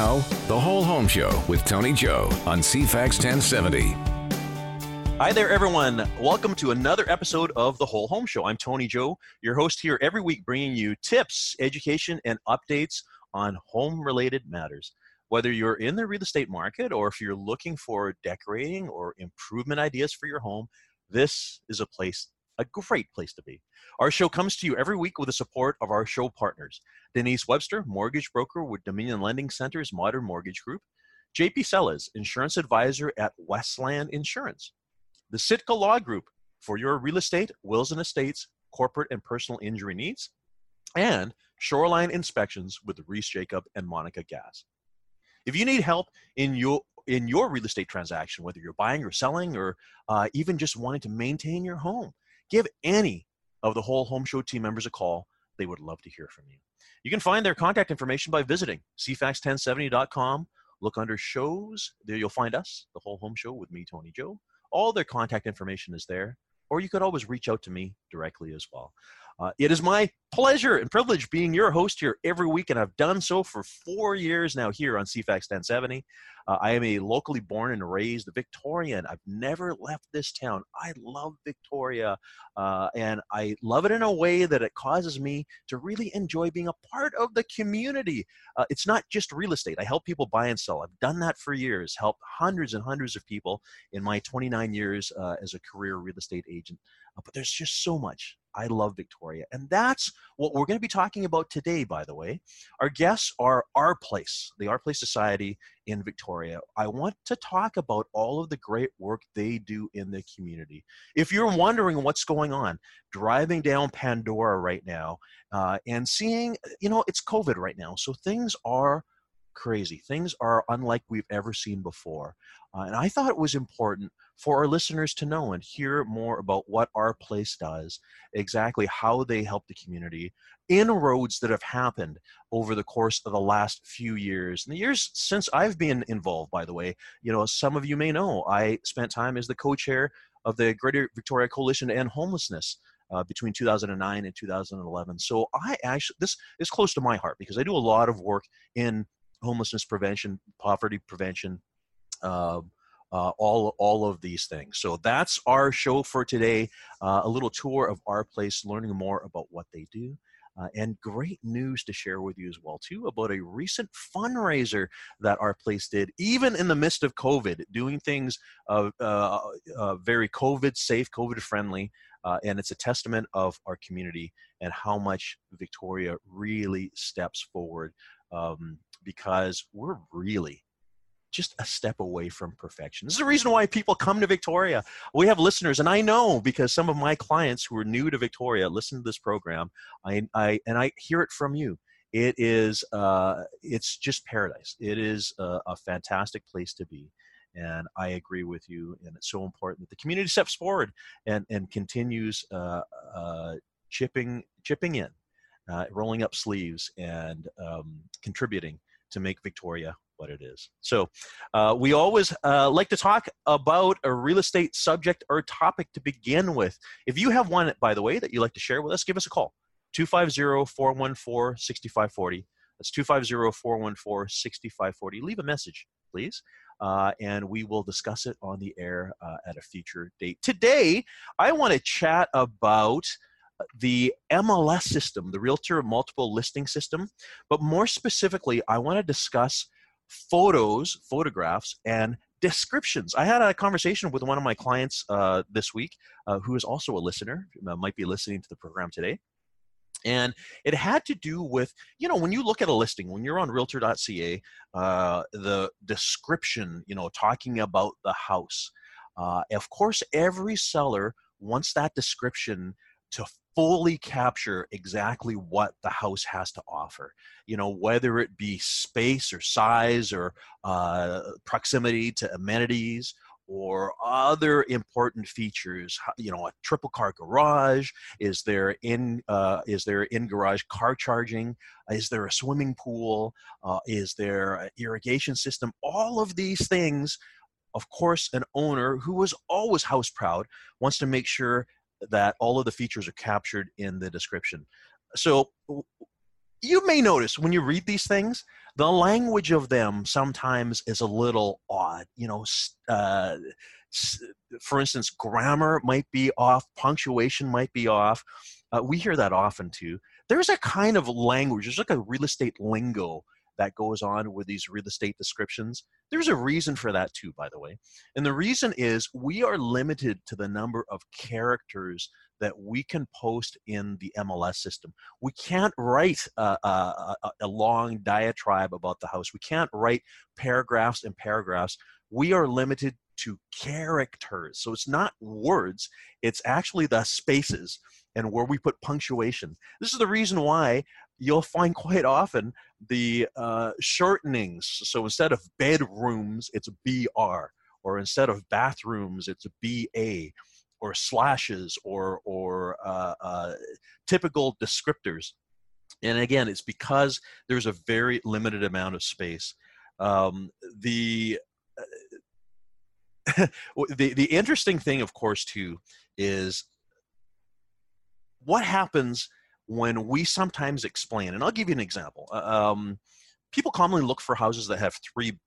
Now, the Whole Home Show with Tony Joe on CFAX 1070. Hi there, everyone. Welcome to another episode of The Whole Home Show. I'm Tony Joe, your host here every week, bringing you tips, education, and updates on home related matters. Whether you're in the real estate market or if you're looking for decorating or improvement ideas for your home, this is a place a great place to be. Our show comes to you every week with the support of our show partners Denise Webster, mortgage broker with Dominion Lending Center's Modern Mortgage Group, JP Sellers, insurance advisor at Westland Insurance, the Sitka Law Group for your real estate, wills and estates, corporate and personal injury needs, and Shoreline Inspections with Reese Jacob and Monica Gass. If you need help in your in your real estate transaction, whether you're buying or selling, or uh, even just wanting to maintain your home, give any of the whole home show team members a call. They would love to hear from you. You can find their contact information by visiting cfax1070.com. Look under shows. There you'll find us, the whole home show with me, Tony Joe. All their contact information is there. Or you could always reach out to me directly as well. Uh, it is my pleasure and privilege being your host here every week, and I've done so for four years now here on CFAX 1070. Uh, I am a locally born and raised Victorian. I've never left this town. I love Victoria, uh, and I love it in a way that it causes me to really enjoy being a part of the community. Uh, it's not just real estate. I help people buy and sell. I've done that for years, helped hundreds and hundreds of people in my 29 years uh, as a career real estate agent. Uh, but there's just so much I love Victoria. And that's what we're going to be talking about today, by the way. Our guests are Our Place, the Our Place Society in Victoria. I want to talk about all of the great work they do in the community. If you're wondering what's going on, driving down Pandora right now uh, and seeing, you know, it's COVID right now. So things are crazy. Things are unlike we've ever seen before. Uh, and I thought it was important for our listeners to know and hear more about what our place does, exactly how they help the community, inroads that have happened over the course of the last few years. And the years since I've been involved, by the way, you know, some of you may know, I spent time as the co-chair of the Greater Victoria Coalition to End Homelessness. Uh, between 2009 and 2011. So I actually, this is close to my heart because I do a lot of work in homelessness prevention, poverty prevention, uh, uh, all all of these things. So that's our show for today. Uh, a little tour of our place, learning more about what they do. Uh, and great news to share with you as well too about a recent fundraiser that our place did even in the midst of covid doing things uh, uh, uh very covid safe covid friendly and it's a testament of our community and how much victoria really steps forward um, because we're really just a step away from perfection. This is the reason why people come to Victoria. We have listeners, and I know because some of my clients who are new to Victoria listen to this program. I, I and I hear it from you. It is, uh, it's just paradise. It is a, a fantastic place to be, and I agree with you. And it's so important that the community steps forward and and continues uh, uh, chipping chipping in, uh, rolling up sleeves, and um, contributing to make Victoria what it is. So, uh, we always uh, like to talk about a real estate subject or topic to begin with. If you have one, by the way, that you'd like to share with us, give us a call 250 414 6540. That's 250 414 6540. Leave a message, please. Uh, and we will discuss it on the air uh, at a future date. Today, I want to chat about the MLS system, the Realtor Multiple Listing System, but more specifically, I want to discuss photos, photographs, and descriptions. I had a conversation with one of my clients uh, this week uh, who is also a listener, uh, might be listening to the program today. And it had to do with, you know, when you look at a listing, when you're on realtor.ca, uh, the description, you know, talking about the house. Uh, of course, every seller wants that description to fully capture exactly what the house has to offer you know whether it be space or size or uh, proximity to amenities or other important features you know a triple car garage is there in uh, is there in garage car charging? Is there a swimming pool? Uh, is there an irrigation system? All of these things of course an owner who is always house proud wants to make sure that all of the features are captured in the description. So you may notice when you read these things, the language of them sometimes is a little odd. You know, uh, for instance, grammar might be off, punctuation might be off. Uh, we hear that often too. There's a kind of language, there's like a real estate lingo that goes on with these real estate descriptions. There's a reason for that too, by the way. And the reason is we are limited to the number of characters that we can post in the MLS system. We can't write a, a, a, long diatribe about the house. We can't write paragraphs and paragraphs. We are limited to characters. So it's not words, it's actually the spaces and where we put punctuation. This is the reason why you'll find quite often the uh, shortenings. So instead of bedrooms, it's BR, or instead of bathrooms, it's BA, or slashes, or or uh, uh, typical descriptors. And again, it's because there's a very limited amount of space. Um, the the the interesting thing, of course, too, is what happens when we sometimes explain, and I'll give you an example. Uh, um, people commonly look for houses that have three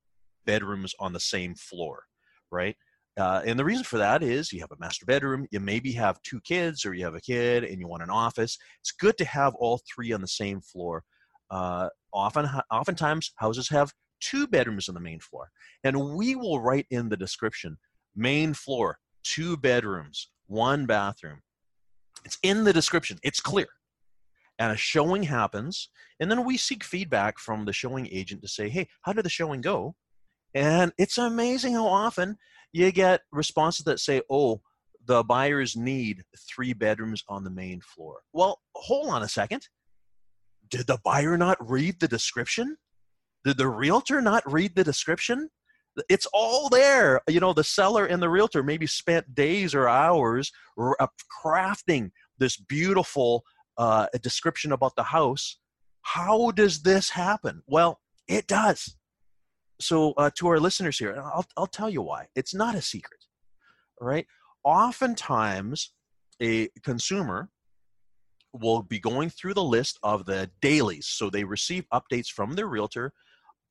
bedrooms on the same floor, right? Uh, and the reason for that is you have a master bedroom, you maybe have two kids, or you have a kid and you want an office. It's good to have all three on the same floor. Uh, often, oftentimes, houses have two bedrooms on the main floor, and we will write in the description: main floor, two bedrooms, one bathroom. It's in the description. It's clear. And a showing happens, and then we seek feedback from the showing agent to say, hey, how did the showing go? And it's amazing how often you get responses that say, oh, the buyers need three bedrooms on the main floor. Well, hold on a second. Did the buyer not read the description? Did the realtor not read the description? It's all there. You know, the seller and the realtor maybe spent days or hours uh, crafting this beautiful uh, description about the house. How does this happen? Well, it does. So, uh, to our listeners here, I'll, I'll tell you why. It's not a secret, right? Oftentimes, a consumer will be going through the list of the dailies. So, they receive updates from their realtor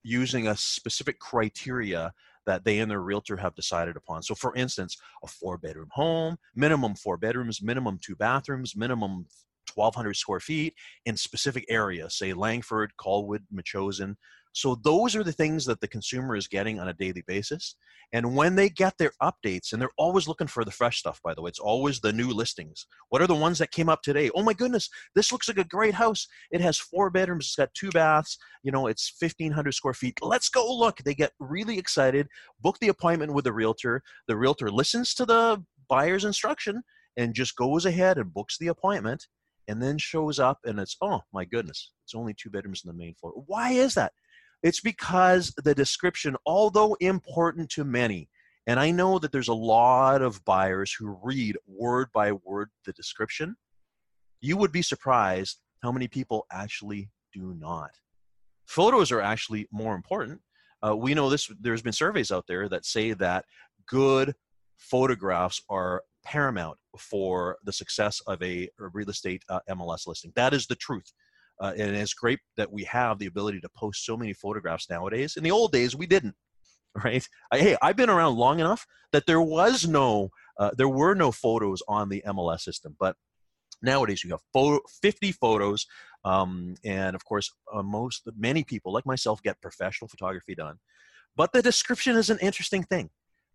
using a specific criteria that they and their realtor have decided upon. So, for instance, a four bedroom home, minimum four bedrooms, minimum two bathrooms, minimum 1,200 square feet in specific areas, say Langford, Colwood, Metchosin, so those are the things that the consumer is getting on a daily basis. And when they get their updates, and they're always looking for the fresh stuff, by the way, it's always the new listings. What are the ones that came up today? Oh my goodness, this looks like a great house. It has four bedrooms, it's got two baths, you know, it's 1,500 square feet. Let's go look. They get really excited, book the appointment with the realtor. The realtor listens to the buyer's instruction and just goes ahead and books the appointment and then shows up and it's, oh my goodness, it's only two bedrooms in the main floor. Why is that? It's because the description, although important to many, and I know that there's a lot of buyers who read word by word the description, you would be surprised how many people actually do not. Photos are actually more important. Uh, we know this, there's been surveys out there that say that good photographs are paramount for the success of a, real estate uh, MLS listing. That is the truth. Uh, and it's great that we have the ability to post so many photographs nowadays. In the old days, we didn't, right? I, hey, I've been around long enough that there was no, uh, there were no photos on the MLS system. But nowadays, you have photo, 50 photos, um, and of course, uh, most many people like myself get professional photography done. But the description is an interesting thing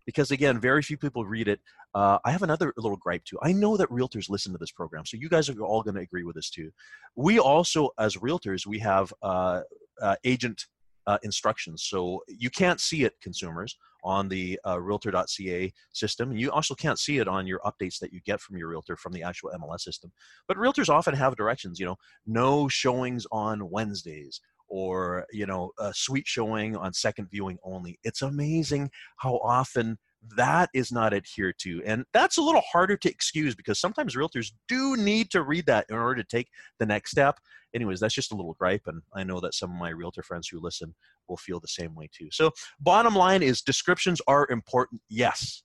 because again, very few people read it. Uh, I have another little gripe too. I know that realtors listen to this program, so you guys are all going to agree with this too. We also, as realtors, we have uh, uh, agent uh, instructions, so you can't see it, consumers, on the uh, Realtor.ca system, and you also can't see it on your updates that you get from your realtor from the actual MLS system. But realtors often have directions, you know, no showings on Wednesdays or you know a suite showing on second viewing only. It's amazing how often that is not adhered to and that's a little harder to excuse because sometimes realtors do need to read that in order to take the next step. Anyways that's just a little gripe and i know that some of my realtor friends who listen will feel the same way too. So bottom line is descriptions are important yes.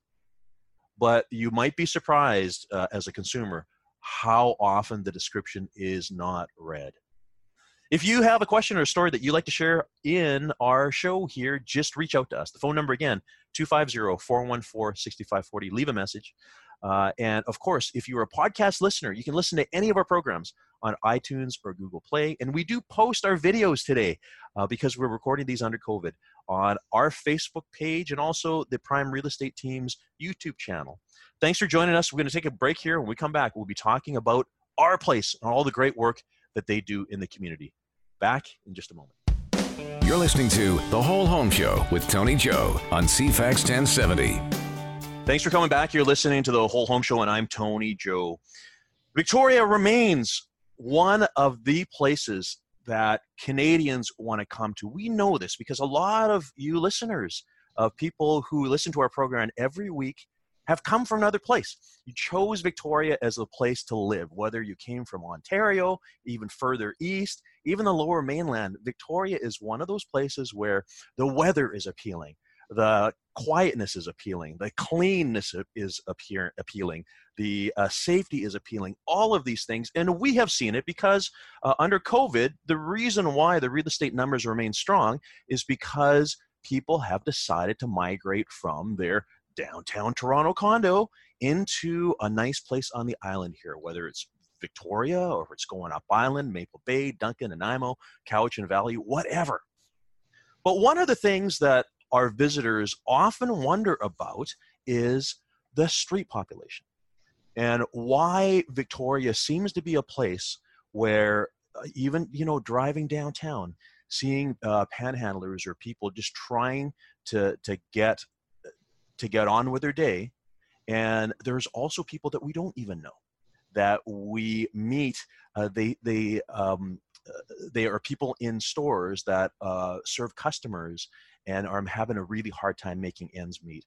But you might be surprised uh, as a consumer how often the description is not read If you have a question or a story that you'd like to share in our show here, just reach out to us. The phone number again, 250-414-6540. Leave a message. Uh, and of course, if you're a podcast listener, you can listen to any of our programs on iTunes or Google Play. And we do post our videos today uh, because we're recording these under COVID on our Facebook page and also the Prime Real Estate Team's YouTube channel. Thanks for joining us. We're going to take a break here. When we come back, we'll be talking about our place and all the great work that they do in the community. Back in just a moment. You're listening to The Whole Home Show with Tony Joe on CFAX 1070. Thanks for coming back. You're listening to The Whole Home Show, and I'm Tony Joe. Victoria remains one of the places that Canadians want to come to. We know this because a lot of you listeners, of people who listen to our program every week, have come from another place. You chose Victoria as a place to live, whether you came from Ontario, even further east, even the lower mainland. Victoria is one of those places where the weather is appealing, the quietness is appealing, the cleanness is appear, appealing, the uh, safety is appealing, all of these things. And we have seen it because uh, under COVID, the reason why the real estate numbers remain strong is because people have decided to migrate from their downtown Toronto condo into a nice place on the island here, whether it's Victoria or if it's going up island, Maple Bay, Duncan, Nanaimo, Cowichan Valley, whatever. But one of the things that our visitors often wonder about is the street population and why Victoria seems to be a place where uh, even you know driving downtown seeing uh, panhandlers or people just trying to to get to get on with their day and there's also people that we don't even know that we meet uh, they they um, uh, they are people in stores that uh, serve customers and are having a really hard time making ends meet.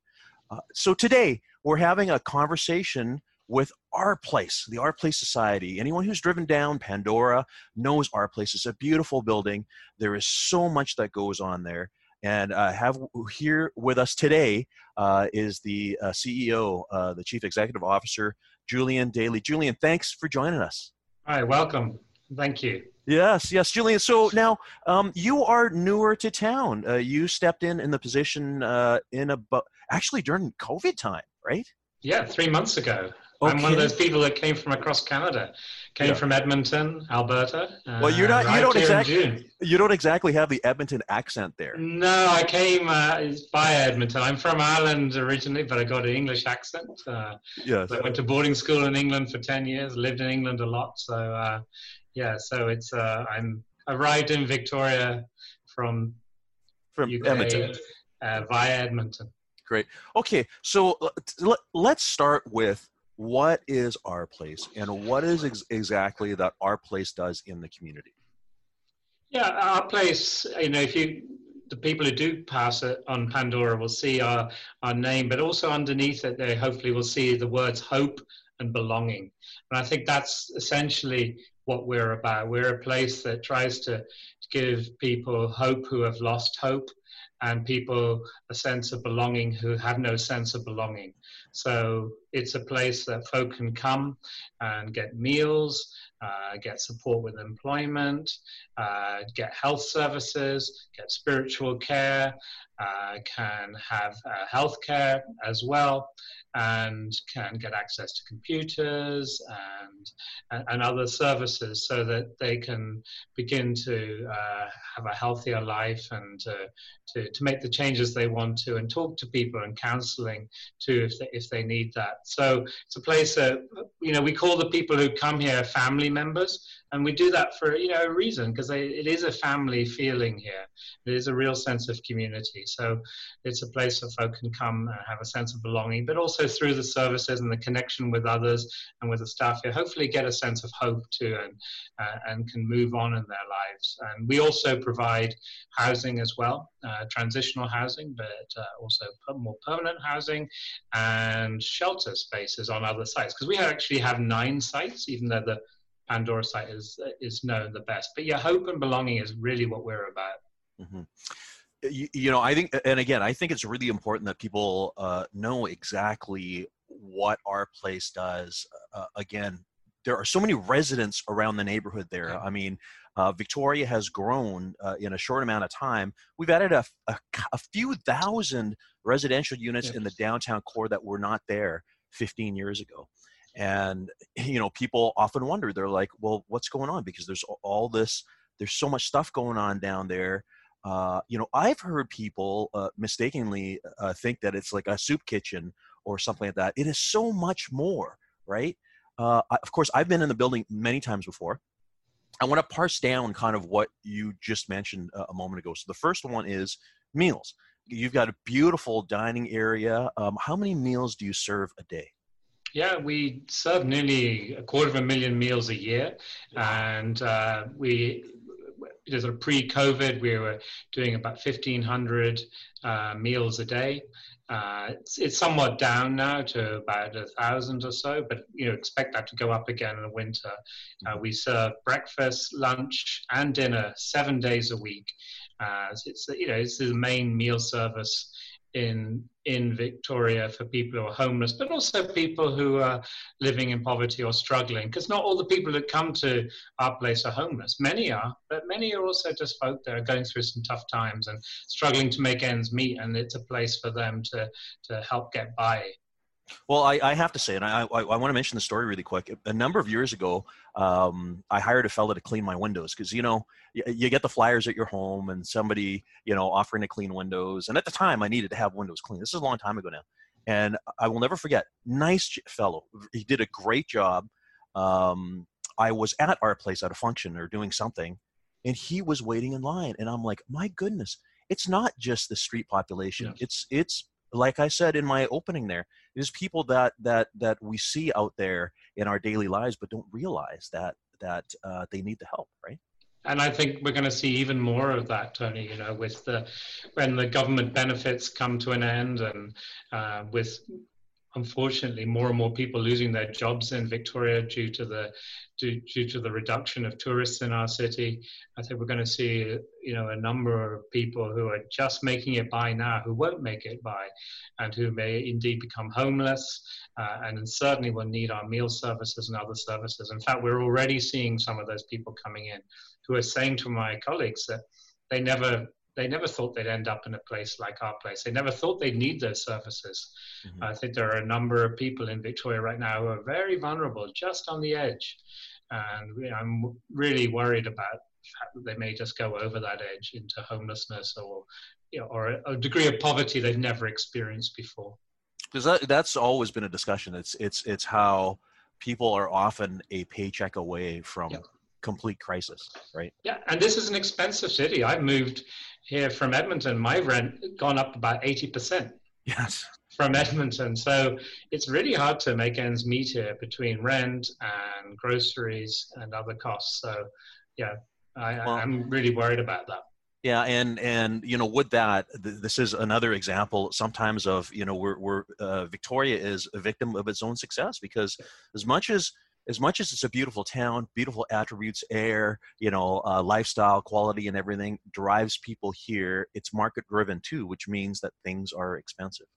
Uh, so today we're having a conversation with our place the our place society. Anyone who's driven down pandora knows our place. It's a beautiful building. There is so much that goes on there. And uh, have here with us today uh, is the uh, CEO, uh, the Chief Executive Officer, Julian Daly. Julian, thanks for joining us. Hi, welcome. Thank you. Yes, yes, Julian. So now um, you are newer to town. Uh, you stepped in in the position uh, in about actually during COVID time, right? Yeah, three months ago. Okay. I'm one of those people that came from across Canada, came yeah. from Edmonton, Alberta. Well, you're not. you don't exactly. You don't exactly have the Edmonton accent there. No, I came uh, via Edmonton. I'm from Ireland originally, but I got an English accent. Uh, yes. I went to boarding school in England for ten years. Lived in England a lot. So, uh, yeah. So it's. Uh, I'm arrived in Victoria from. From UK, Edmonton. Uh, via Edmonton. Great. Okay, so uh, let's start with what is our place and what is ex- exactly that our place does in the community? Yeah our place you know if you the people who do pass it on pandora will see our our name but also underneath it they hopefully will see the words hope and belonging. And i think that's essentially what we're about. We're a place that tries to give people hope who have lost hope and people a sense of belonging who have no sense of belonging. So it's a place that folk can come and get meals, uh, get support with employment, uh, get health services, get spiritual care, uh, can have uh, health care as well, and can get access to computers and, and other services so that they can begin to uh, have a healthier life and to, to make the changes they want to and talk to people and counseling too if they, if they need that. So it's a place that, you know, we call the people who come here family members and we do that for you know a reason because it is a family feeling here. It is a real sense of community. So it's a place where folk can come and have a sense of belonging but also through the services and the connection with others and with the staff here hopefully get a sense of hope too and uh, and can move on in their lives. And we also provide housing as well uh, transitional housing but uh, also more permanent housing and shelter spaces on other sites. Because we actually have nine sites even though the Pandora site is is known the best. But yeah, hope and belonging is really what we're about. Mm-hmm. You, you, know, I think, and again, I think it's really important that people uh, know exactly what our place does. Uh, again, there are so many residents around the neighborhood there. I mean, uh, Victoria has grown uh, in a short amount of time. We've added a, a, a few thousand residential units yes. in the downtown core that were not there 15 years ago. And you know, people often wonder. They're like, "Well, what's going on?" Because there's all this. There's so much stuff going on down there. Uh, you know, I've heard people uh, mistakenly uh, think that it's like a soup kitchen or something like that. It is so much more, right? Uh, of course, I've been in the building many times before. I want to parse down kind of what you just mentioned a moment ago. So the first one is meals. You've got a beautiful dining area. Um, how many meals do you serve a day? Yeah, we serve nearly a quarter of a million meals a year, and uh, we sort of pre-COVID, we were doing about 1,500 uh, meals a day. Uh, it's, it's, somewhat down now to about a thousand or so, but you know expect that to go up again in the winter. Uh, we serve breakfast, lunch, and dinner seven days a week. Uh, it's you know it's the main meal service in in Victoria for people who are homeless, but also people who are living in poverty or struggling. Because not all the people that come to our place are homeless. Many are, but many are also just folk that are going through some tough times and struggling to make ends meet. And it's a place for them to to help get by. Well, I, I, have to say, and I, I, I, want to mention the story really quick. A number of years ago, um, I hired a fellow to clean my windows because you know you, you, get the flyers at your home and somebody you know offering to clean windows. And at the time, I needed to have windows clean. This is a long time ago now, and I will never forget. Nice fellow, he did a great job. Um, I was at our place at a function or doing something, and he was waiting in line, and I'm like, my goodness, it's not just the street population. Yes. It's it's like I said in my opening there, is people that that that we see out there in our daily lives, but don't realize that that uh, they need the help, right? And I think we're going to see even more of that, Tony. You know, with the when the government benefits come to an end, and uh, with unfortunately more and more people losing their jobs in Victoria due to the due, due, to the reduction of tourists in our city. I think we're going to see you know a number of people who are just making it by now who won't make it by, and who may indeed become homeless, uh, and certainly will need our meal services and other services. In fact, we're already seeing some of those people coming in who are saying to my colleagues that they never they never thought they'd end up in a place like our place. They never thought they'd need those services. Mm-hmm. I think there are a number of people in Victoria right now who are very vulnerable, just on the edge. And I'm really worried about that they may just go over that edge into homelessness or, you know, or a, a degree of poverty they've never experienced before. Because that, that's always been a discussion. It's, it's, it's how people are often a paycheck away from yep complete crisis, right? Yeah, and this is an expensive city. I moved here from Edmonton. My rent gone up about eighty percent. Yes. From Edmonton, so it's really hard to make ends meet here between rent and groceries and other costs. So, yeah, I, well, I'm really worried about that. Yeah, and and you know, with that, th- this is another example sometimes of you know, we're we're uh, Victoria is a victim of its own success because as much as as much as it's a beautiful town, beautiful attributes, air, you know, uh, lifestyle, quality, and everything drives people here. It's market driven too, which means that things are expensive.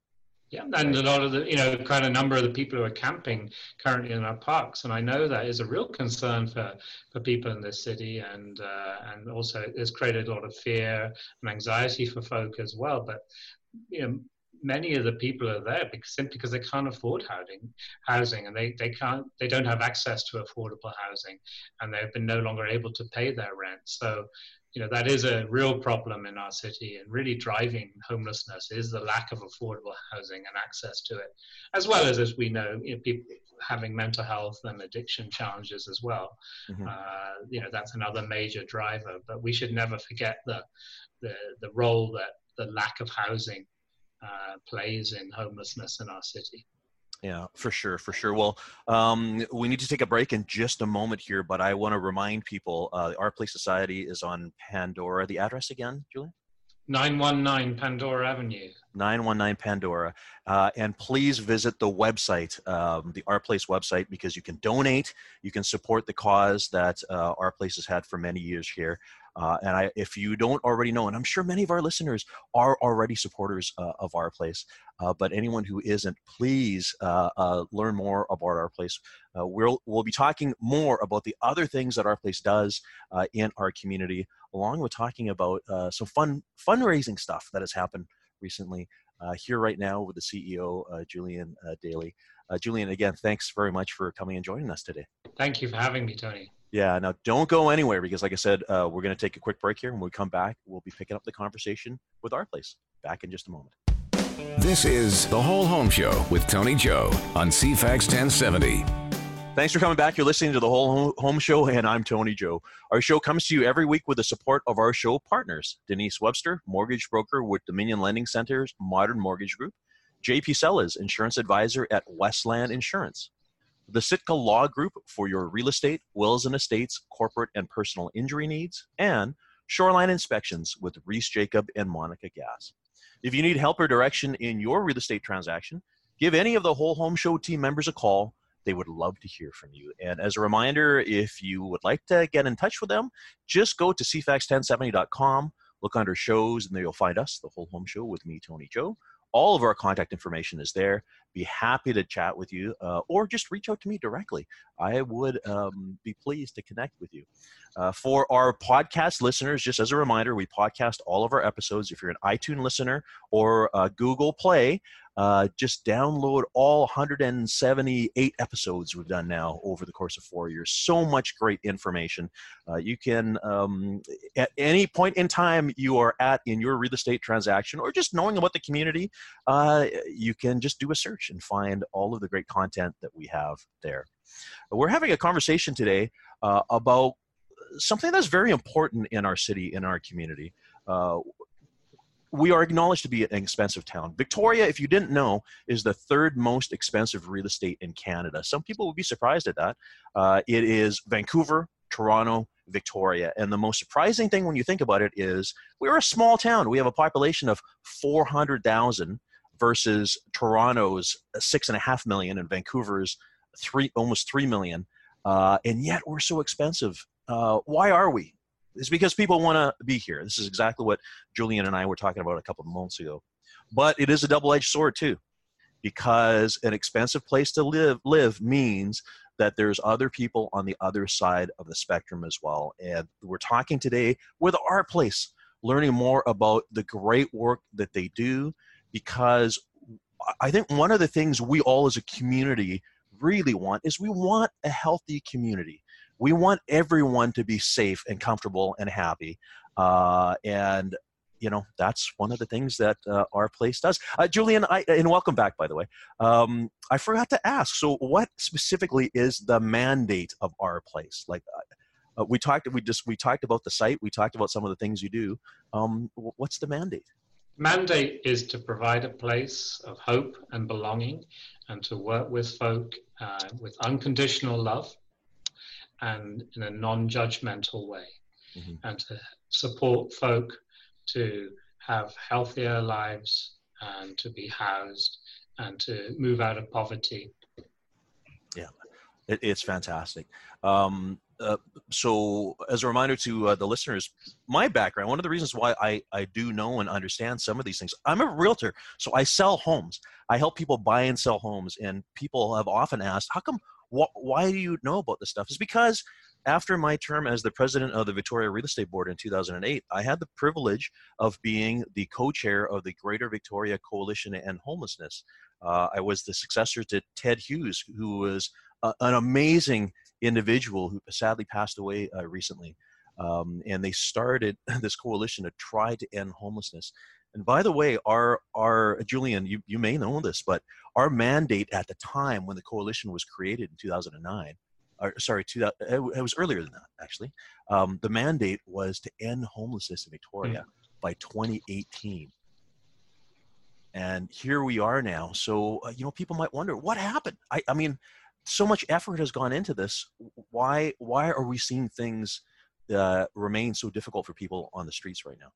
Yeah, and a lot of the, you know, quite a number of the people who are camping currently in our parks, and I know that is a real concern for, for people in this city, and uh, and also it's created a lot of fear and anxiety for folk as well. But you know, many of the people are there because, simply because they can't afford housing, housing, and they, they can't they don't have access to affordable housing, and they've been no longer able to pay their rent. So, you know that is a real problem in our city, and really driving homelessness is the lack of affordable housing and access to it, as well as as we know, you know people having mental health and addiction challenges as well. Mm-hmm. Uh, you know that's another major driver, but we should never forget the the, the role that the lack of housing uh, plays in homelessness in our city. Yeah, for sure, for sure. Well, um, we need to take a break in just a moment here, but I want to remind people uh, Our Place Society is on Pandora. The address again, Julian? 919 Pandora Avenue. 919 Pandora. Uh, and please visit the website, um, the Our Place website, because you can donate, you can support the cause that uh, Our Place has had for many years here. Uh, and I, if you don't already know, and I'm sure many of our listeners are already supporters uh, of our place, uh, but anyone who isn't, please uh, uh, learn more about our place. Uh, we'll we'll be talking more about the other things that our place does in our community, along with talking about some fun fundraising stuff that has happened recently. here right now with the CEO Julian Daly. Julian, again, thanks very much for coming and joining us today. Thank you for having me, Tony. Yeah, now don't go anywhere because, like I said, uh, we're going to take a quick break here. When we come back, we'll be picking up the conversation with our place. Back in just a moment. This is The Whole Home Show with Tony Joe on CFAX 1070. Thanks for coming back. You're listening to The Whole Home Show, and I'm Tony Joe. Our show comes to you every week with the support of our show partners Denise Webster, mortgage broker with Dominion Lending Centers Modern Mortgage Group, JP Sellers, insurance advisor at Westland Insurance the Sitka Law Group for your real estate, wills and estates, corporate and personal injury needs, and Shoreline Inspections with Reese Jacob and Monica Gass. If you need help or direction in your real estate transaction, give any of the Whole Home Show team members a call. They would love to hear from you. And as a reminder, if you would like to get in touch with them, just go to cfax1070.com, look under shows, and there you'll find us, the Whole Home Show with me, Tony Joe. All of our contact information is there. Be happy to chat with you uh, or just reach out to me directly. I would um, be pleased to connect with you. Uh, for our podcast listeners, just as a reminder, we podcast all of our episodes. If you're an iTunes listener or uh, Google Play, uh, just download all 178 episodes we've done now over the course of four years. So much great information. Uh, you can, um, at any point in time you are at in your real estate transaction or just knowing about the community, uh, you can just do a search and find all of the great content that we have there. We're having a conversation today uh, about something that's very important in our city, in our community. Uh, we are acknowledged to be an expensive town. Victoria, if you didn't know, is the third most expensive real estate in Canada. Some people would be surprised at that. Uh, it is Vancouver, Toronto, Victoria. And the most surprising thing when you think about it is we're a small town. We have a population of 400,000 versus Toronto's six and a half million and Vancouver's three, almost three million. Uh, and yet we're so expensive. Uh, why are we? It's because people want to be here. This is exactly what Julian and I were talking about a couple of months ago. But it is a double-edged sword too, because an expensive place to live live means that there's other people on the other side of the spectrum as well. And we're talking today with our place, learning more about the great work that they do, because I think one of the things we all as a community really want is we want a healthy community we want everyone to be safe and comfortable and happy. Uh, and you know that's one of the things that uh, our place does. Uh, Julian, I, and welcome back, by the way. Um, I forgot to ask. So, what specifically is the mandate of our place? Like, uh, we talked, we just we talked about the site. We talked about some of the things you do. Um, what's the mandate? Mandate is to provide a place of hope and belonging, and to work with folk uh, with unconditional love and in a non-judgmental way. Mm-hmm. and to support folk to have healthier lives and to be housed and to move out of poverty. Yeah it, it's fantastic. Um, uh, so as a reminder to uh, the listeners my background one of the reasons why I, I do know and understand some of these things i'm a realtor so i sell homes. I help people buy and sell homes and people have often asked how come wh- why do you know about this stuff? Is because after my term as the president of the Victoria Real Estate Board in 2008, I had the privilege of being the co-chair of the Greater Victoria Coalition and Homelessness. Uh, I was the successor to Ted Hughes, who was a, an amazing individual who sadly passed away uh, recently. Um, and they started this coalition to try to end homelessness. And by the way, our our Julian, you, you may know this, but our mandate at the time when the coalition was created in 2009, or sorry, two, it was earlier than that actually. Um, the mandate was to end homelessness in Victoria mm. by 2018. And here we are now. So uh, you know, people might wonder what happened. I, I mean, so much effort has gone into this. Why why are we seeing things uh, remain so difficult for people on the streets right now?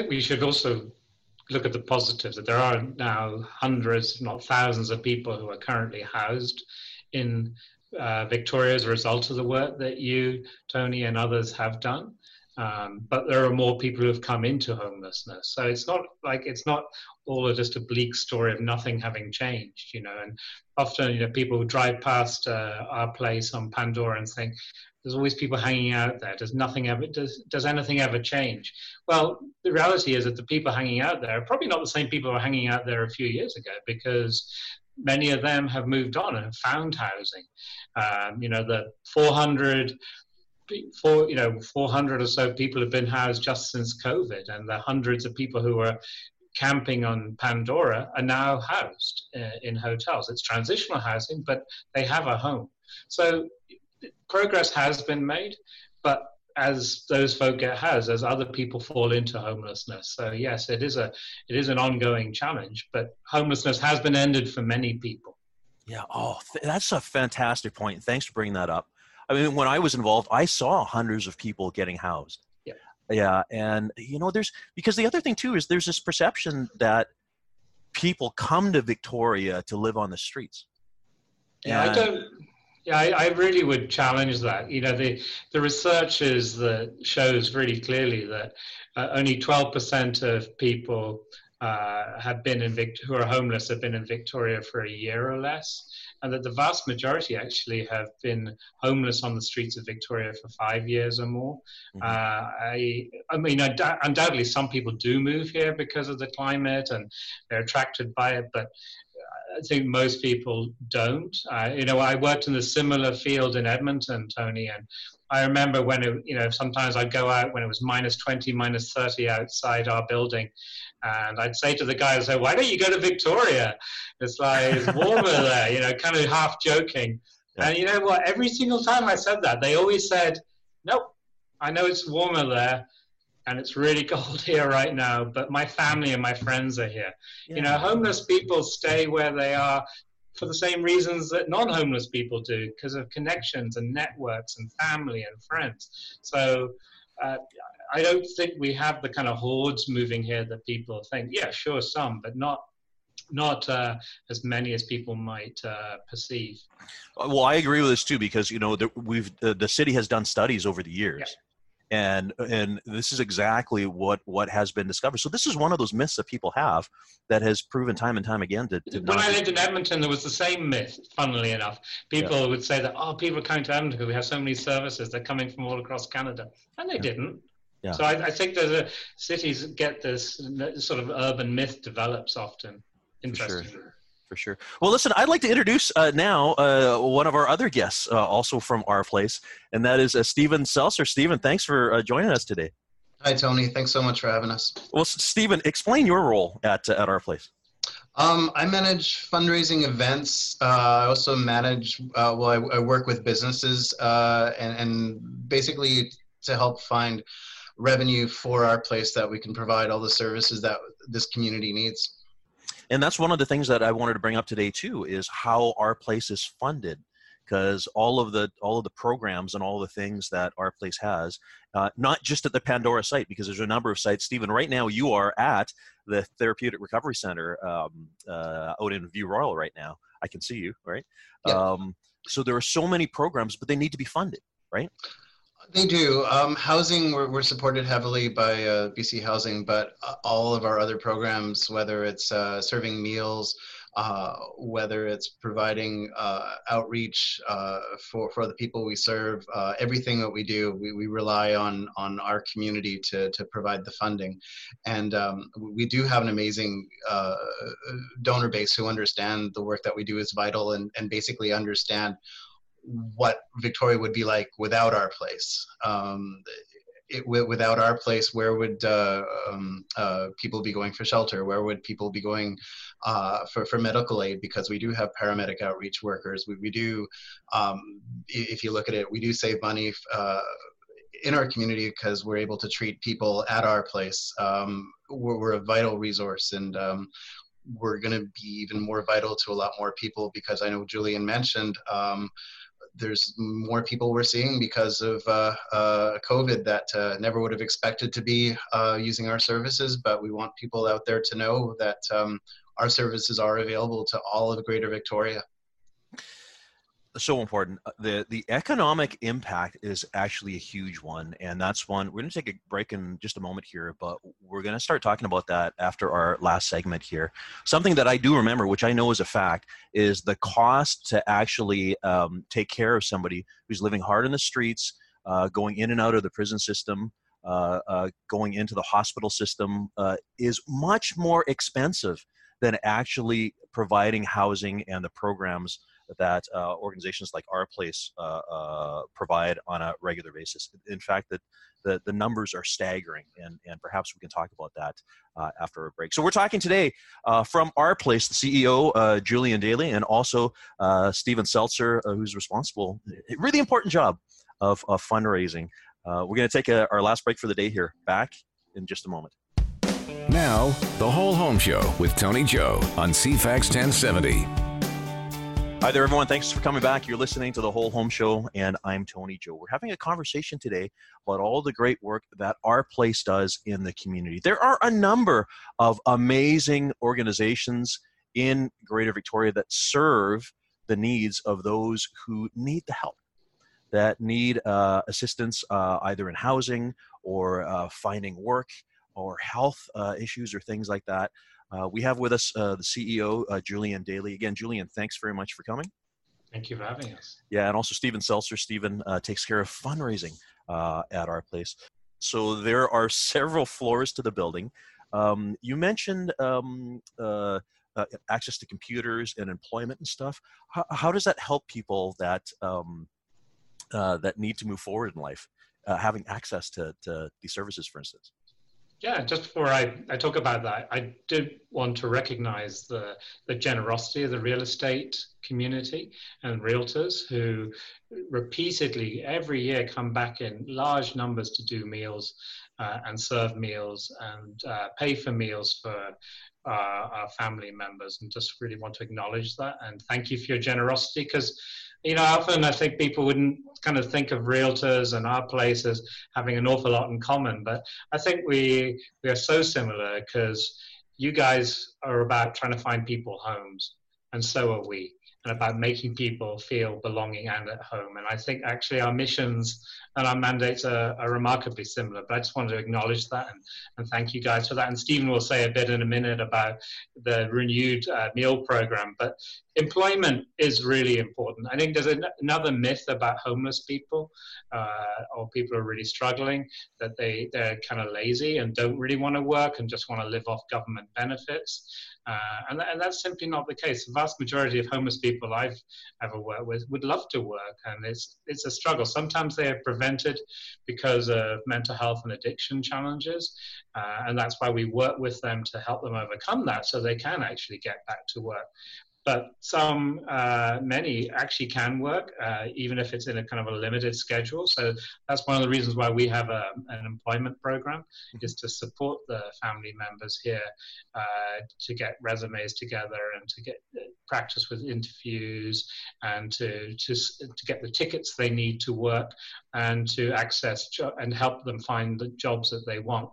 Think we should also look at the positives that there are now hundreds, if not thousands, of people who are currently housed in uh, Victoria as a result of the work that you, Tony, and others have done. Um, but there are more people who have come into homelessness. So it's not like it's not all just a bleak story of nothing having changed, you know. And often, you know, people who drive past uh, our place on Pandora and think, "There's always people hanging out there. Does nothing ever does does anything ever change?" Well, the reality is that the people hanging out there are probably not the same people who were hanging out there a few years ago because many of them have moved on and have found housing. Um, you know, the 400 four, you know, 400 or so people have been housed just since COVID, and the hundreds of people who were camping on Pandora are now housed uh, in hotels. It's transitional housing, but they have a home. So progress has been made, but as those folk get has, as other people fall into homelessness. So yes, it is a it is an ongoing challenge, but homelessness has been ended for many people. Yeah. Oh, th- that's a fantastic point. Thanks for bringing that up. I mean, when I was involved, I saw hundreds of people getting housed. Yeah. Yeah. And, you know, there's because the other thing too is there's this perception that people come to Victoria to live on the streets. Yeah, and, I don't. Yeah, I, I, really would challenge that. You know, the the research is that shows really clearly that uh, only 12% of people uh, have been in Vict- who are homeless have been in Victoria for a year or less and that the vast majority actually have been homeless on the streets of Victoria for five years or more. Mm-hmm. Uh, I, I mean, undoubtedly, some people do move here because of the climate and they're attracted by it, but I think most people don't. You know, I worked in a similar field in Edmonton, Tony, and I remember when it, you know, sometimes I'd go out when it was minus 20, minus 30 outside our building, and I'd say to the guy, say, why don't you go to Victoria? It's like, it's warmer there, you know, kind of half joking. Yeah. And you know what? Every single time I said that, they always said, nope, I know it's warmer there and it's really cold here right now, but my family and my friends are here. Yeah. You know, homeless people stay where they are for the same reasons that non-homeless people do, because of connections and networks and family and friends. So uh, I don't think we have the kind of hordes moving here that people think. Yeah, sure, some, but not not uh, as many as people might uh, perceive. Well, I agree with this too because you know the, we've the, the city has done studies over the years. Yeah. And and this is exactly what what has been discovered. So this is one of those myths that people have that has proven time and time again to. to when I lived in Edmonton, there was the same myth. Funnily enough, people yeah. would say that oh, people are coming to Edmonton because we have so many services. They're coming from all across Canada, and they yeah. didn't. Yeah. So I, I think that a, cities get this sort of urban myth develops often. Interesting. For sure. Well, listen, I'd like to introduce uh, now uh, one of our other guests, uh, also from our place, and that is uh, Steven Seltzer. Steven, thanks for uh, joining us today. Hi, Tony. Thanks so much for having us. Well, Steven, explain your role at uh, at our place. Um, I manage fundraising events. Uh, I also manage, uh, well, I, I, work with businesses uh, and, and, basically to help find revenue for our place that we can provide all the services that this community needs. And that's one of the things that I wanted to bring up today too is how our place is funded because all of the all of the programs and all the things that our place has uh, not just at the pandora site because there's a number of sites. Steven right now you are at the therapeutic recovery center um, uh, out in view royal right now. I can see you right? Yeah. um, so there are so many programs but they need to be funded right they do. Um, housing, we're, we're, supported heavily by uh, BC Housing, but uh, all of our other programs, whether it's uh, serving meals, uh, whether it's providing uh, outreach uh, for, for the people we serve, everything that we do, we, we rely on, on our community to, to provide the funding. And um, we do have an amazing donor base who understand the work that we do is vital and, and basically understand what Victoria would be like without our place. Um, it, without our place, where would uh, um, uh, people be going for shelter? Where would people be going uh, for, for medical aid? Because we do have paramedic outreach workers. We, we do, um, if you look at it, we do save money uh, in our community because we're able to treat people at our place. Um, we're, we're, a vital resource and um, we're going to be even more vital to a lot more people because I know Julian mentioned um, there's more people we're seeing because of uh, uh, COVID that uh, never would have expected to be uh, using our services. But we want people out there to know that um, our services are available to all of Greater Victoria. So important. Uh, the the economic impact is actually a huge one, and that's one we're going to take a break in just a moment here, but we're going to start talking about that after our last segment here. Something that I do remember, which I know is a fact, is the cost to actually um, take care of somebody who's living hard in the streets, uh, going in and out of the prison system. Uh, uh, going into the hospital system uh, is much more expensive than actually providing housing and the programs that uh, organizations like our place uh, uh, provide on a regular basis. In fact, that the, the numbers are staggering, and, and perhaps we can talk about that uh, after a break. So we're talking today uh, from our place, the CEO Julian Daly, and also Steven Seltzer, who's responsible, really important job of, of fundraising. we're going to take a, our last break for the day here. Back in just a moment. Now, the Whole Home Show with Tony Joe on CFAX 1070. Hi there, everyone. Thanks for coming back. You're listening to the Whole Home Show, and I'm Tony Joe. We're having a conversation today about all the great work that our place does in the community. There are a number of amazing organizations in Greater Victoria that serve the needs of those who need the help, that need uh, assistance uh, either in housing or uh, finding work or health uh, issues or things like that. Uh, we have with us uh, the CEO, uh, Julian Daly. Again, Julian, thanks very much for coming. Thank you for having us. Yeah, and also Steven Seltzer. Steven uh, takes care of fundraising uh, at our place. So there are several floors to the building. Um, you mentioned um, uh, access to computers and employment and stuff. How, how does that help people that um, that need to move forward in life, having access to, to these services, for instance? Yeah, just before I, I talk about that, I did want to recognize the, the generosity of the real estate community and realtors who repeatedly every year come back in large numbers to do meals uh, and serve meals and uh, pay for meals for uh, our family members and just really want to acknowledge that and thank you for your generosity because you know, often I think people wouldn't kind of think of realtors and our place as having an awful lot in common, but I think we we are so similar because you guys are about trying to find people homes, and so are we and about making people feel belonging and at home. And I think actually our missions and our mandates are, are remarkably similar. But I just wanted to acknowledge that and, and thank you guys for that. And Steven will say a bit in a minute about the renewed uh, meal program. But employment is really important. I think there's an, another myth about homeless people uh, or people who are really struggling that they, they're kind of lazy and don't really want to work and just want to live off government benefits. Uh, and, and that's simply not the case. The vast majority of homeless people I've ever worked with would love to work, and it's, it's a struggle. Sometimes they are prevented because of mental health and addiction challenges, uh, and that's why we work with them to help them overcome that so they can actually get back to work but some, uh, many actually can work, uh, even if it's in a kind of a limited schedule. So that's one of the reasons why we have a, an employment program, mm-hmm. is to support the family members here uh, to get resumes together and to get uh, practice with interviews and to, to, to get the tickets they need to work and to access jo- and help them find the jobs that they want.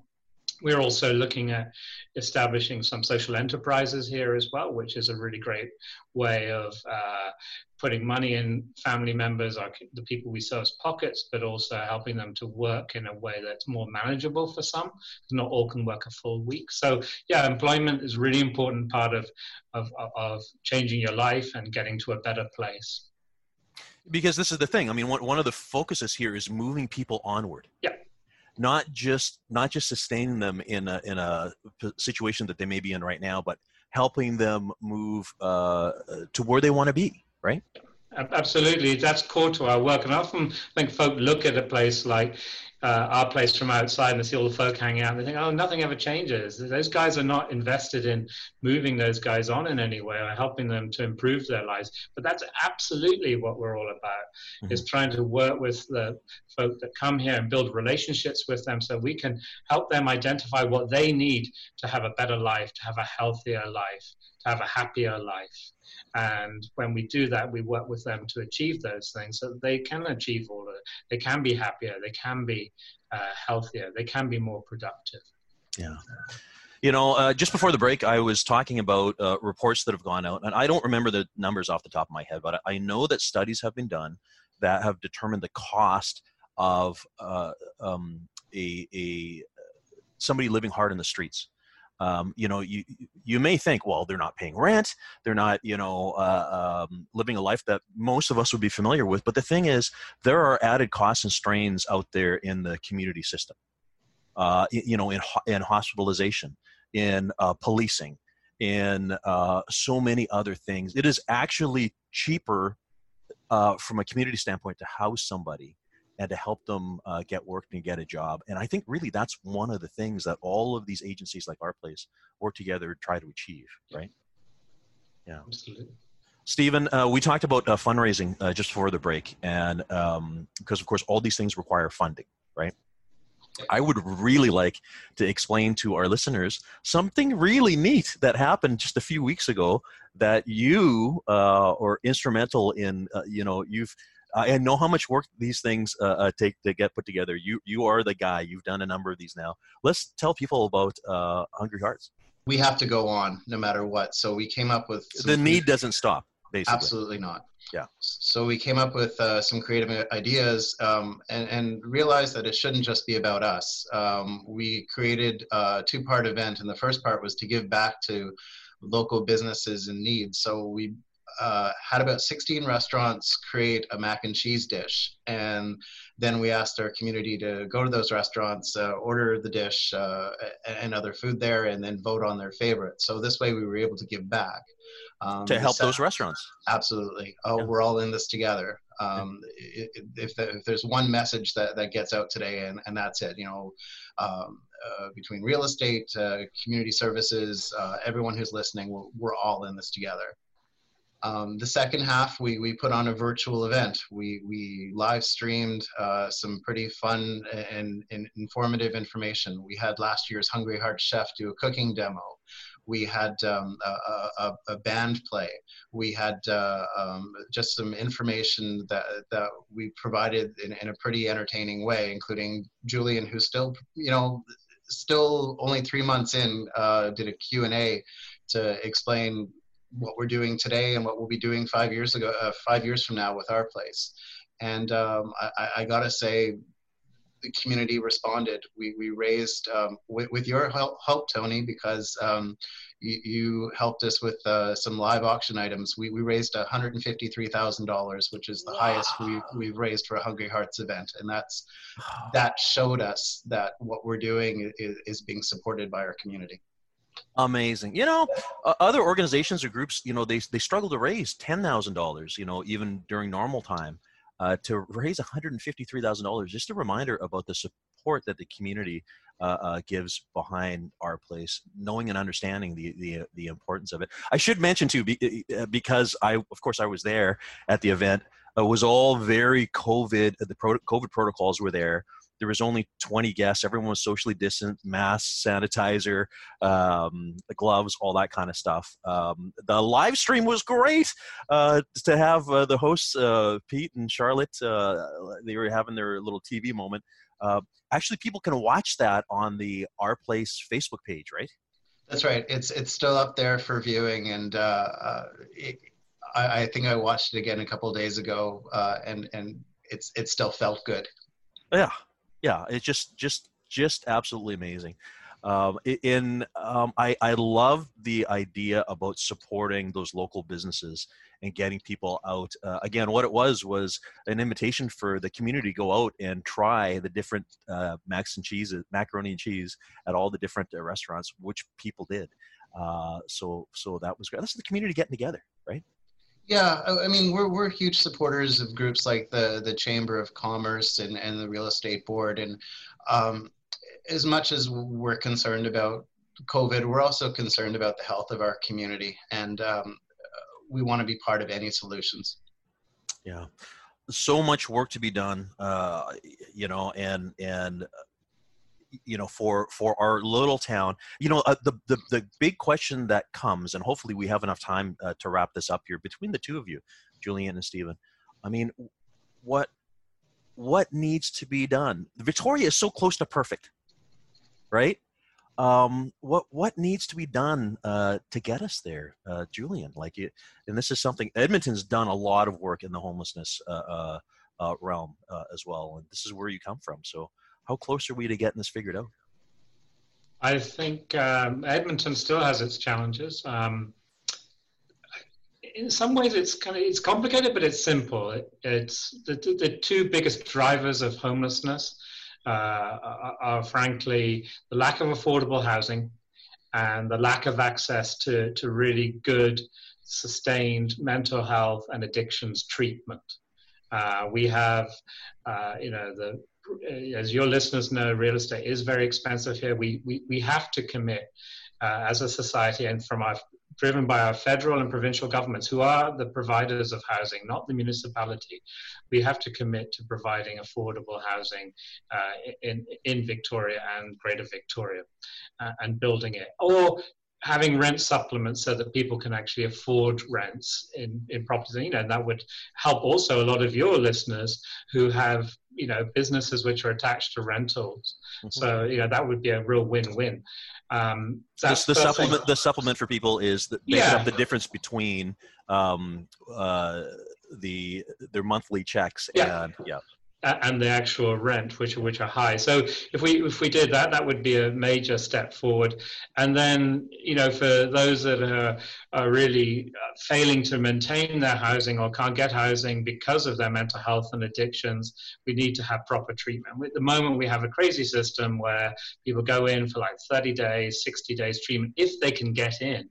We're also looking at establishing some social enterprises here as well, which is a really great way of uh, putting money in family members, our, the people we serve's pockets, but also helping them to work in a way that's more manageable for some. Not all can work a full week. So yeah, employment is a really important part of, of, of changing your life and getting to a better place. Because this is the thing. I mean, one, one of the focuses here is moving people onward. Yeah not just not just sustaining them in a in a situation that they may be in right now, but helping them move uh, to where they want to be. Right. Absolutely, that's core to our work, and often I think folk look at a place like uh, our place from outside and they see all the folk hanging out and they think, oh, nothing ever changes. Those guys are not invested in moving those guys on in any way or helping them to improve their lives. But that's absolutely what we're all about, mm-hmm. is trying to work with the folk that come here and build relationships with them so we can help them identify what they need to have a better life, to have a healthier life, to have a happier life. And when we do that, we work with them to achieve those things so they can achieve all of it. They can be happier, they can be uh, healthier, they can be more productive. Yeah. You know, uh, just before the break, I was talking about uh, reports that have gone out, and I don't remember the numbers off the top of my head, but I know that studies have been done that have determined the cost of uh, um, a, a somebody living hard in the streets. Um, you know, you you may think, well, they're not paying rent, they're not, you know, uh, um, living a life that most of us would be familiar with. But the thing is, there are added costs and strains out there in the community system. Uh, you know, in in hospitalization, in uh, policing, in uh, so many other things. It is actually cheaper uh, from a community standpoint to house somebody and to help them uh, get work and get a job. And I think really that's one of the things that all of these agencies like our place work together to try to achieve, right? Yeah. Absolutely. Steven, uh, we talked about uh, fundraising uh, just before the break, and um, because of course all these things require funding, right? I would really like to explain to our listeners something really neat that happened just a few weeks ago that you uh, are instrumental in. Uh, you know, you've I know how much work these things uh, uh, take to get put together. You you are the guy. You've done a number of these now. Let's tell people about uh, Hungry Hearts. We have to go on no matter what. So we came up with the need doesn't stop. Basically, absolutely not. Yeah. So we came up with uh, some creative ideas um, and, and, realized that it shouldn't just be about us. Um, we created a two-part event, and the first part was to give back to local businesses in need. So we uh, had about 16 restaurants create a mac and cheese dish. And then we asked our community to go to those restaurants, uh, order the dish uh, and other food there, and then vote on their favorite. So this way we were able to give back. Um, to help those restaurants. Absolutely. Oh, yeah. we're all in this together. Um, yeah. if, if, there's one message that, that gets out today, and, and that's it, you know, um, uh, between real estate, uh, community services, uh, everyone who's listening, we're, we're all in this together. Um, the second half, we, we put on a virtual event. We, we live streamed uh, some pretty fun and, and, informative information. We had last year's Hungry Heart Chef do a cooking demo. We had um, a, a, a, band play. We had uh, um, just some information that, that we provided in, in a pretty entertaining way, including Julian, who's still, you know, still only three months in, uh, did a Q&A to explain what we're doing today and what we'll be doing five years ago, uh, five years from now with our place. And um, I, I, gotta say, the community responded. We, we raised um, with, with, your help, help, Tony, because um, you, you, helped us with uh, some live auction items. We, we raised $153,000, which is the wow. highest we've, we've raised for a Hungry Hearts event. And that's that showed us that what we're doing is, is being supported by our community. Amazing. You know, uh, other organizations or groups, you know, they they struggle to raise ten thousand dollars. You know, even during normal time, uh, to raise one hundred and fifty three thousand dollars. Just a reminder about the support that the community uh, uh, gives behind our place, knowing and understanding the the the importance of it. I should mention too, be, uh, because I, of course, I was there at the event. It was all very COVID. The COVID protocols were there there was only 20 guests. Everyone was socially distant, mask, sanitizer, um, gloves, all that kind of stuff. Um, the live stream was great uh, to have uh, the hosts, uh, Pete and Charlotte, uh, they were having their little TV moment. Uh, actually, people can watch that on the Our Place Facebook page, right? That's right. It's it's still up there for viewing, and uh, it, I, I, think I watched it again a couple days ago, and and it's it still felt good. Yeah, yeah, it's just just just absolutely amazing. Um, in um, I, I love the idea about supporting those local businesses and getting people out. Uh, again, what it was was an invitation for the community to go out and try the different uh, macs and cheese, macaroni and cheese at all the different uh, restaurants, which people did. Uh, so so that was great. That's the community getting together, right? Yeah, I mean, we're we're huge supporters of groups like the the Chamber of Commerce and and the Real Estate Board, and um, as much as we're concerned about COVID, we're also concerned about the health of our community, and um, we want to be part of any solutions. Yeah, so much work to be done, uh, you know, and and you know for for our little town you know uh, the, the the big question that comes and hopefully we have enough time uh, to wrap this up here between the two of you julian and steven i mean what what needs to be done victoria is so close to perfect right um, what what needs to be done uh, to get us there, uh, Julian? Like, it, and this is something Edmonton's done a lot of work in the homelessness uh, uh, uh realm uh, as well, and this is where you come from. So, how close are we to getting this figured out? I think um, Edmonton still has its challenges. Um, in some ways, it's kind of it's complicated, but it's simple. It, it's the, the two biggest drivers of homelessness uh, are, are, frankly the lack of affordable housing and the lack of access to, to really good, sustained mental health and addictions treatment. Uh, we have, uh, you know, the as your listeners know, real estate is very expensive here. We we, we have to commit uh, as a society and from our driven by our federal and provincial governments, who are the providers of housing, not the municipality. We have to commit to providing affordable housing uh, in, in Victoria and Greater Victoria uh, and building it. Or having rent supplements so that people can actually afford rents in, in properties. You know, and that would help also a lot of your listeners who have, you know, businesses which are attached to rentals. Mm-hmm. So, you know, that would be a real win-win. Um, that's the supplement. The supplement for people is that they yeah. the difference between um, uh, the their monthly checks yeah. and yeah and the actual rent, which which are high. So if we if we did that, that would be a major step forward. And then you know for those that are, are really uh, failing to maintain their housing or can't get housing because of their mental health and addictions, we need to have proper treatment. At the moment, we have a crazy system where people go in for like 30 days, 60 days treatment if they can get in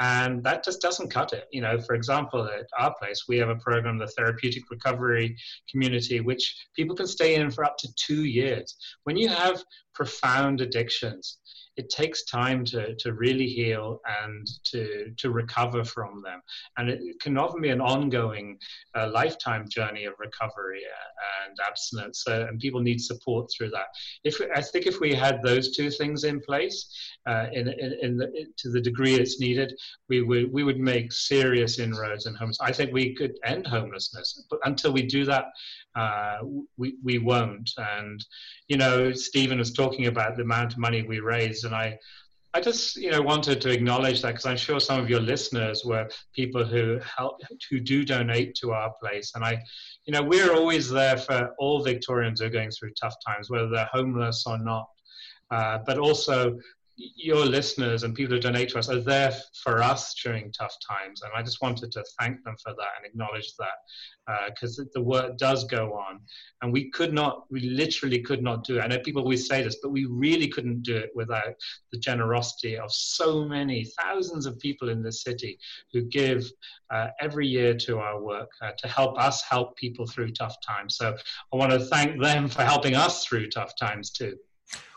and that just doesn't cut it. You know, for example, at our place, we have a program, the Therapeutic Recovery Community, which people can stay in for up to two years. When you have profound addictions, it takes time to, to really heal and to, to recover from them. And it can often be an ongoing uh, lifetime journey of recovery uh, and abstinence. Uh, and people need support through that. If I think if we had those two things in place, uh, in, in, in the, to the degree it's needed, we would, we would make serious inroads in homelessness. I think we could end homelessness. But until we do that, uh, we, we won't. And, you know, Steven was talking about the amount of money we raised, and I, I just, you know, wanted to acknowledge that because I'm sure some of your listeners were people who help, who do donate to our place, and I, you know, we're always there for all Victorians who are going through tough times, whether they're homeless or not. Uh, but also your listeners and people who donate to us are there for us during tough times. And I just wanted to thank them for that and acknowledge that because uh, the work does go on. And we could not, we literally could not do it. I know people always say this, but we really couldn't do it without the generosity of so many thousands of people in this city who give uh, every year to our work uh, to help us help people through tough times. So I want to thank them for helping us through tough times too.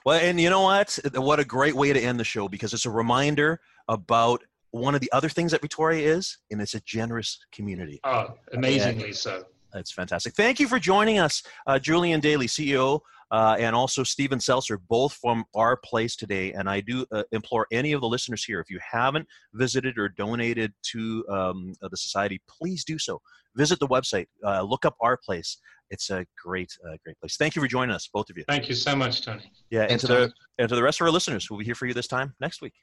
Well, and you know what? What a great way to end the show because it's a reminder about one of the other things that Victoria is, and it's a generous community. Oh, amazingly and so. That's fantastic. Thank you for joining us, uh, Julian Daly, CEO, uh, and also Steven Seltzer, both from our place today. And I do uh, implore any of the listeners here, if you haven't visited or donated to um, the society, please do so. Visit the website, uh, look up our place it's a great, uh, great place. Thank you for joining us, both of you. Thank you so much, Tony. Yeah, and to the and to the rest of our listeners, we'll be here for you this time next week.